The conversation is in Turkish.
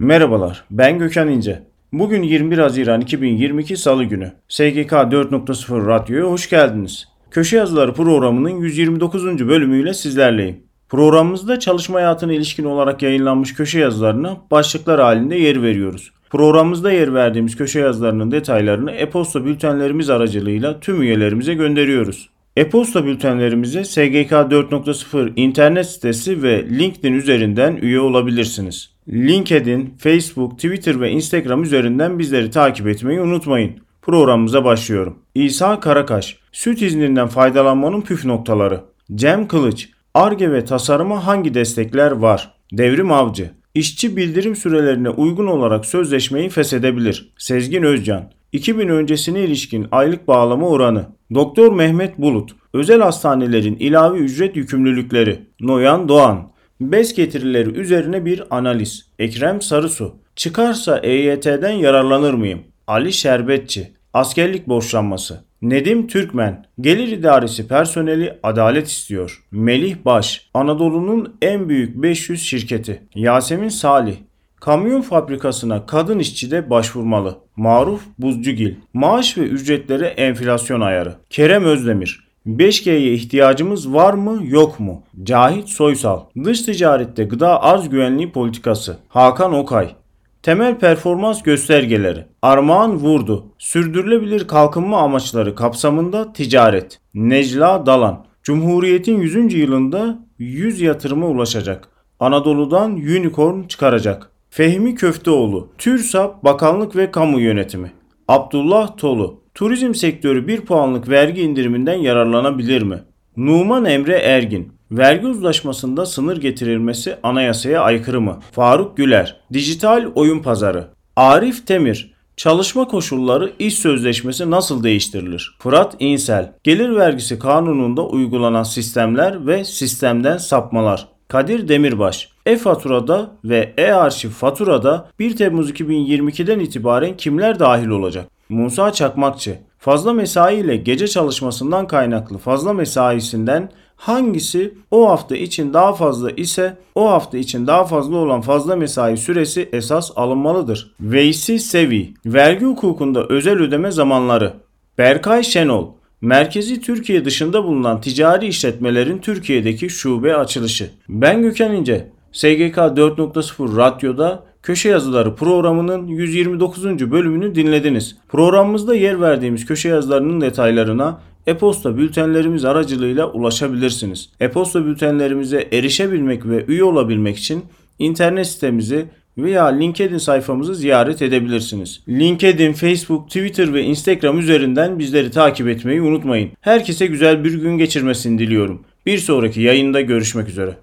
Merhabalar, ben Gökhan İnce. Bugün 21 Haziran 2022 Salı günü. SGK 4.0 Radyo'ya hoş geldiniz. Köşe Yazıları programının 129. bölümüyle sizlerleyim. Programımızda çalışma hayatına ilişkin olarak yayınlanmış köşe yazılarına başlıklar halinde yer veriyoruz. Programımızda yer verdiğimiz köşe yazılarının detaylarını e-posta bültenlerimiz aracılığıyla tüm üyelerimize gönderiyoruz. E-posta bültenlerimize SGK 4.0 internet sitesi ve LinkedIn üzerinden üye olabilirsiniz. LinkedIn, Facebook, Twitter ve Instagram üzerinden bizleri takip etmeyi unutmayın. Programımıza başlıyorum. İsa Karakaş, süt izninden faydalanmanın püf noktaları. Cem Kılıç, ARGE ve tasarıma hangi destekler var? Devrim Avcı, işçi bildirim sürelerine uygun olarak sözleşmeyi feshedebilir. Sezgin Özcan, 2000 öncesine ilişkin aylık bağlama oranı. Doktor Mehmet Bulut, özel hastanelerin ilave ücret yükümlülükleri. Noyan Doğan, bez getirileri üzerine bir analiz. Ekrem Sarısu, çıkarsa EYT'den yararlanır mıyım? Ali Şerbetçi, askerlik borçlanması. Nedim Türkmen, gelir idaresi personeli adalet istiyor. Melih Baş, Anadolu'nun en büyük 500 şirketi. Yasemin Salih, Kamyon fabrikasına kadın işçi de başvurmalı. Maruf Buzcugil. Maaş ve ücretlere enflasyon ayarı. Kerem Özdemir. 5G'ye ihtiyacımız var mı yok mu? Cahit Soysal. Dış ticarette gıda arz güvenliği politikası. Hakan Okay. Temel performans göstergeleri. Armağan Vurdu. Sürdürülebilir kalkınma amaçları kapsamında ticaret. Necla Dalan. Cumhuriyet'in 100. yılında 100 yatırıma ulaşacak. Anadolu'dan unicorn çıkaracak. Fehmi Köfteoğlu, TÜRSAP Bakanlık ve Kamu Yönetimi. Abdullah Tolu, turizm sektörü 1 puanlık vergi indiriminden yararlanabilir mi? Numan Emre Ergin, vergi uzlaşmasında sınır getirilmesi anayasaya aykırı mı? Faruk Güler, dijital oyun pazarı. Arif Temir, Çalışma koşulları iş sözleşmesi nasıl değiştirilir? Fırat İnsel, gelir vergisi kanununda uygulanan sistemler ve sistemden sapmalar. Kadir Demirbaş, e-faturada ve e-arşiv faturada 1 Temmuz 2022'den itibaren kimler dahil olacak? Musa Çakmakçı, fazla mesai ile gece çalışmasından kaynaklı fazla mesaisinden hangisi o hafta için daha fazla ise o hafta için daha fazla olan fazla mesai süresi esas alınmalıdır. Veysi Sevi, vergi hukukunda özel ödeme zamanları. Berkay Şenol, Merkezi Türkiye dışında bulunan ticari işletmelerin Türkiye'deki şube açılışı. Ben Gökhan İnce. SGK 4.0 Radyo'da Köşe Yazıları programının 129. bölümünü dinlediniz. Programımızda yer verdiğimiz köşe yazılarının detaylarına e-posta bültenlerimiz aracılığıyla ulaşabilirsiniz. E-posta bültenlerimize erişebilmek ve üye olabilmek için internet sitemizi veya LinkedIn sayfamızı ziyaret edebilirsiniz. LinkedIn, Facebook, Twitter ve Instagram üzerinden bizleri takip etmeyi unutmayın. Herkese güzel bir gün geçirmesini diliyorum. Bir sonraki yayında görüşmek üzere.